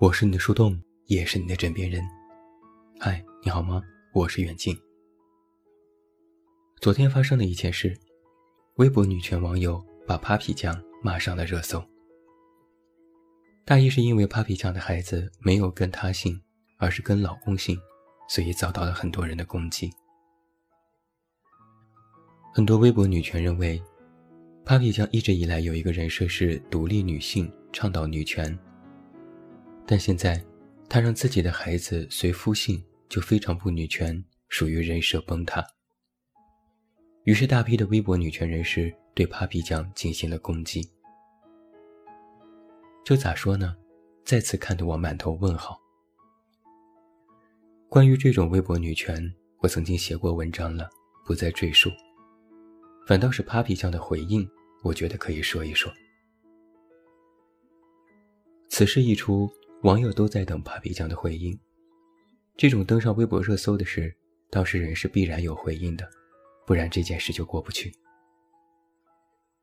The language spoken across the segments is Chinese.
我是你的树洞，也是你的枕边人。嗨，你好吗？我是远近。昨天发生的一件事，微博女权网友把 Papi 酱骂上了热搜。大意是因为 Papi 酱的孩子没有跟她姓，而是跟老公姓，所以遭到了很多人的攻击。很多微博女权认为，Papi 酱一直以来有一个人设是独立女性，倡导女权。但现在，她让自己的孩子随夫姓，就非常不女权，属于人设崩塌。于是，大批的微博女权人士对 Papi 酱进行了攻击。这咋说呢？再次看得我满头问号。关于这种微博女权，我曾经写过文章了，不再赘述。反倒是 Papi 酱的回应，我觉得可以说一说。此事一出。网友都在等 Papi 酱的回应。这种登上微博热搜的事，当事人是必然有回应的，不然这件事就过不去。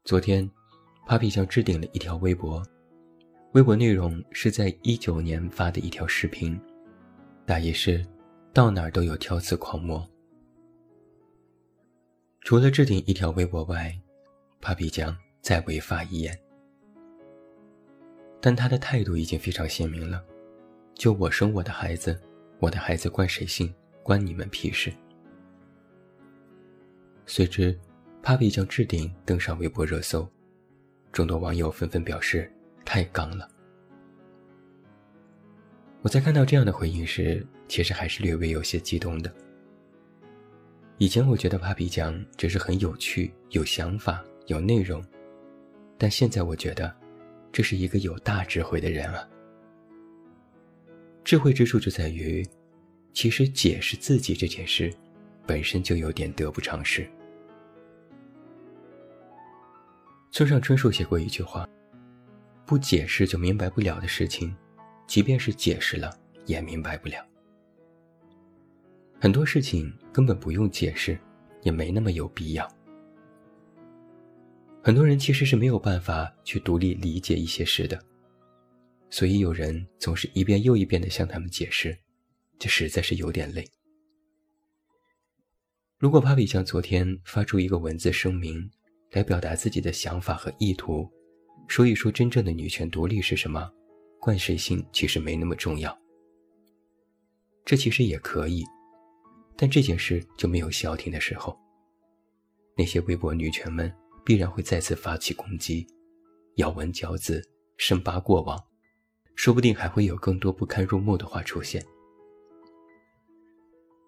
昨天，Papi 酱置顶了一条微博，微博内容是在一九年发的一条视频，大意是：到哪儿都有挑刺狂魔。除了置顶一条微博外，Papi 酱再未发一言。但他的态度已经非常鲜明了，就我生我的孩子，我的孩子关谁姓，关你们屁事。随之，Papi 将置顶登上微博热搜，众多网友纷纷表示太刚了。我在看到这样的回应时，其实还是略微有些激动的。以前我觉得 Papi 酱只是很有趣、有想法、有内容，但现在我觉得。这是一个有大智慧的人啊！智慧之处就在于，其实解释自己这件事，本身就有点得不偿失。村上春树写过一句话：“不解释就明白不了的事情，即便是解释了，也明白不了。很多事情根本不用解释，也没那么有必要。”很多人其实是没有办法去独立理解一些事的，所以有人总是一遍又一遍地向他们解释，这实在是有点累。如果 Papi 酱昨天发出一个文字声明，来表达自己的想法和意图，说一说真正的女权独立是什么，冠谁性其实没那么重要，这其实也可以，但这件事就没有消停的时候。那些微博女权们。必然会再次发起攻击，咬文嚼字，深扒过往，说不定还会有更多不堪入目的话出现。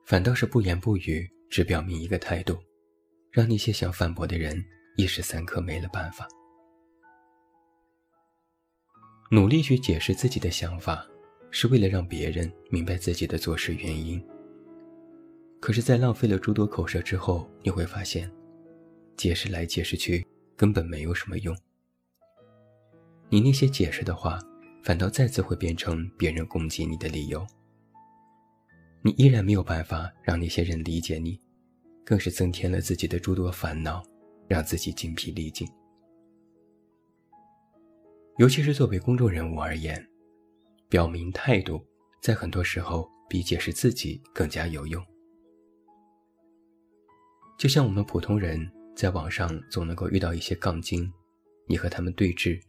反倒是不言不语，只表明一个态度，让那些想反驳的人一时三刻没了办法。努力去解释自己的想法，是为了让别人明白自己的做事原因。可是，在浪费了诸多口舌之后，你会发现。解释来解释去，根本没有什么用。你那些解释的话，反倒再次会变成别人攻击你的理由。你依然没有办法让那些人理解你，更是增添了自己的诸多烦恼，让自己精疲力尽。尤其是作为公众人物而言，表明态度，在很多时候比解释自己更加有用。就像我们普通人。在网上总能够遇到一些杠精，你和他们对峙，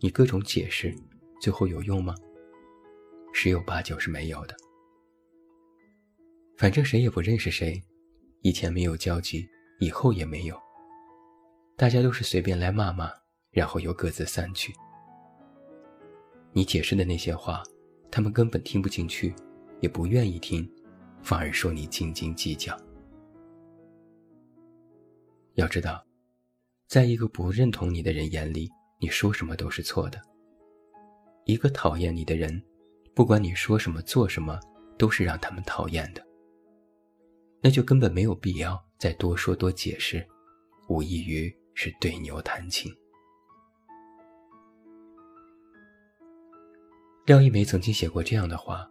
你各种解释，最后有用吗？十有八九是没有的。反正谁也不认识谁，以前没有交集，以后也没有。大家都是随便来骂骂，然后又各自散去。你解释的那些话，他们根本听不进去，也不愿意听，反而说你斤斤计较。要知道，在一个不认同你的人眼里，你说什么都是错的。一个讨厌你的人，不管你说什么做什么，都是让他们讨厌的。那就根本没有必要再多说多解释，无异于是对牛弹琴。廖一梅曾经写过这样的话：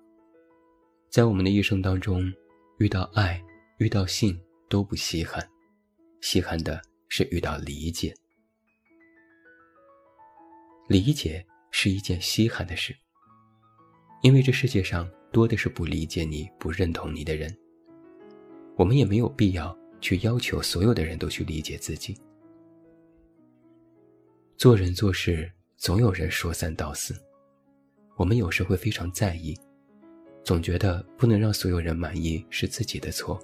在我们的一生当中，遇到爱、遇到性都不稀罕。稀罕的是遇到理解，理解是一件稀罕的事。因为这世界上多的是不理解你、不认同你的人。我们也没有必要去要求所有的人都去理解自己。做人做事，总有人说三道四，我们有时会非常在意，总觉得不能让所有人满意是自己的错。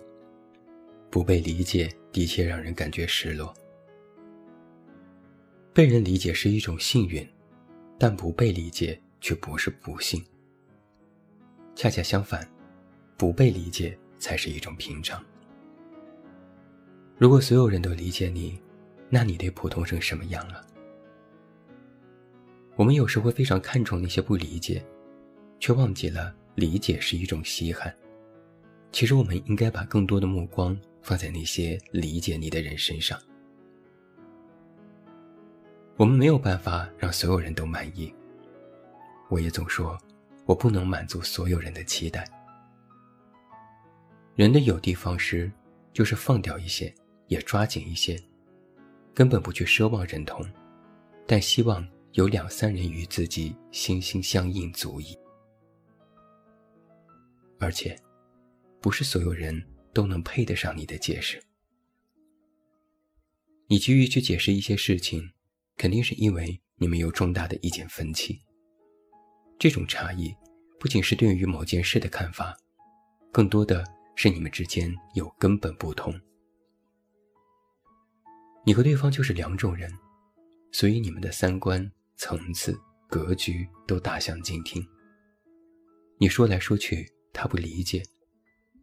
不被理解的确让人感觉失落。被人理解是一种幸运，但不被理解却不是不幸。恰恰相反，不被理解才是一种平常。如果所有人都理解你，那你得普通成什么样了？我们有时会非常看重那些不理解，却忘记了理解是一种稀罕。其实我们应该把更多的目光。放在那些理解你的人身上。我们没有办法让所有人都满意。我也总说，我不能满足所有人的期待。人的有的放矢，就是放掉一些，也抓紧一些，根本不去奢望认同，但希望有两三人与自己心心相印足矣。而且，不是所有人。都能配得上你的解释。你急于去解释一些事情，肯定是因为你们有重大的意见分歧。这种差异，不仅是对于某件事的看法，更多的是你们之间有根本不同。你和对方就是两种人，所以你们的三观、层次、格局都大相径庭。你说来说去，他不理解。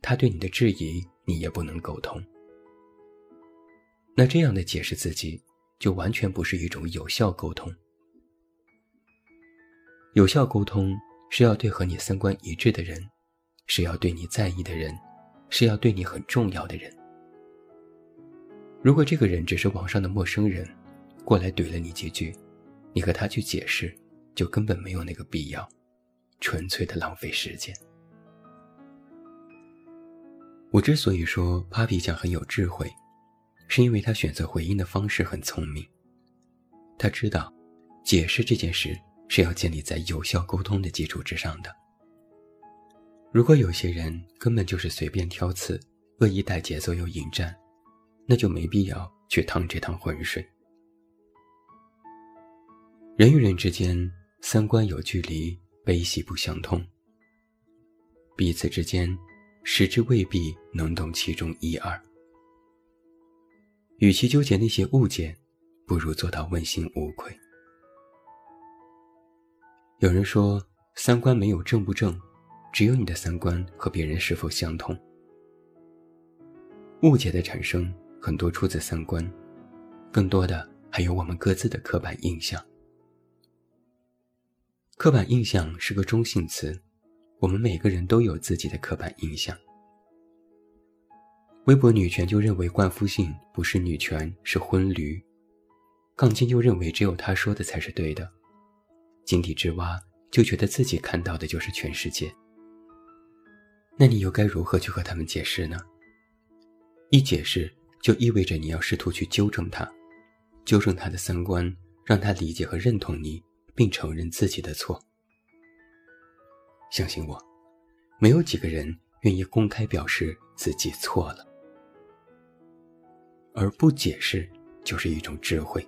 他对你的质疑，你也不能沟通。那这样的解释自己，就完全不是一种有效沟通。有效沟通是要对和你三观一致的人，是要对你在意的人，是要对你很重要的人。如果这个人只是网上的陌生人，过来怼了你几句，你和他去解释，就根本没有那个必要，纯粹的浪费时间。我之所以说 Papi 酱很有智慧，是因为他选择回应的方式很聪明。他知道，解释这件事是要建立在有效沟通的基础之上的。如果有些人根本就是随便挑刺、恶意带节奏又引战，那就没必要去趟这趟浑水。人与人之间三观有距离，悲喜不相通，彼此之间。实质未必能懂其中一二。与其纠结那些误解，不如做到问心无愧。有人说，三观没有正不正，只有你的三观和别人是否相同。误解的产生很多出自三观，更多的还有我们各自的刻板印象。刻板印象是个中性词。我们每个人都有自己的刻板印象。微博女权就认为冠夫姓不是女权，是婚驴；杠精就认为只有他说的才是对的；井底之蛙就觉得自己看到的就是全世界。那你又该如何去和他们解释呢？一解释就意味着你要试图去纠正他，纠正他的三观，让他理解和认同你，并承认自己的错。相信我，没有几个人愿意公开表示自己错了，而不解释就是一种智慧。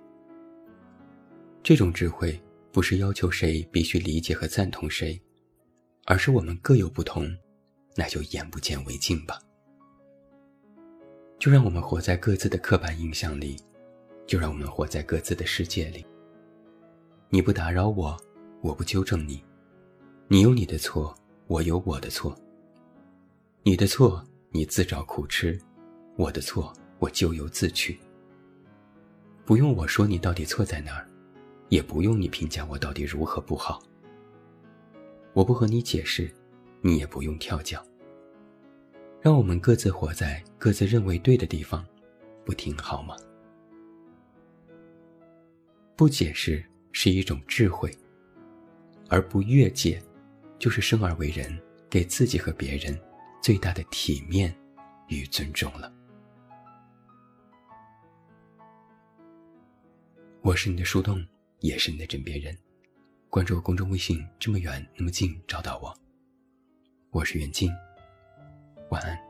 这种智慧不是要求谁必须理解和赞同谁，而是我们各有不同，那就眼不见为净吧。就让我们活在各自的刻板印象里，就让我们活在各自的世界里。你不打扰我，我不纠正你。你有你的错，我有我的错。你的错，你自找苦吃；我的错，我咎由自取。不用我说你到底错在哪儿，也不用你评价我到底如何不好。我不和你解释，你也不用跳脚。让我们各自活在各自认为对的地方，不挺好吗？不解释是一种智慧，而不越界。就是生而为人，给自己和别人最大的体面与尊重了。我是你的树洞，也是你的枕边人。关注公众微信，这么远那么近找到我。我是袁静，晚安。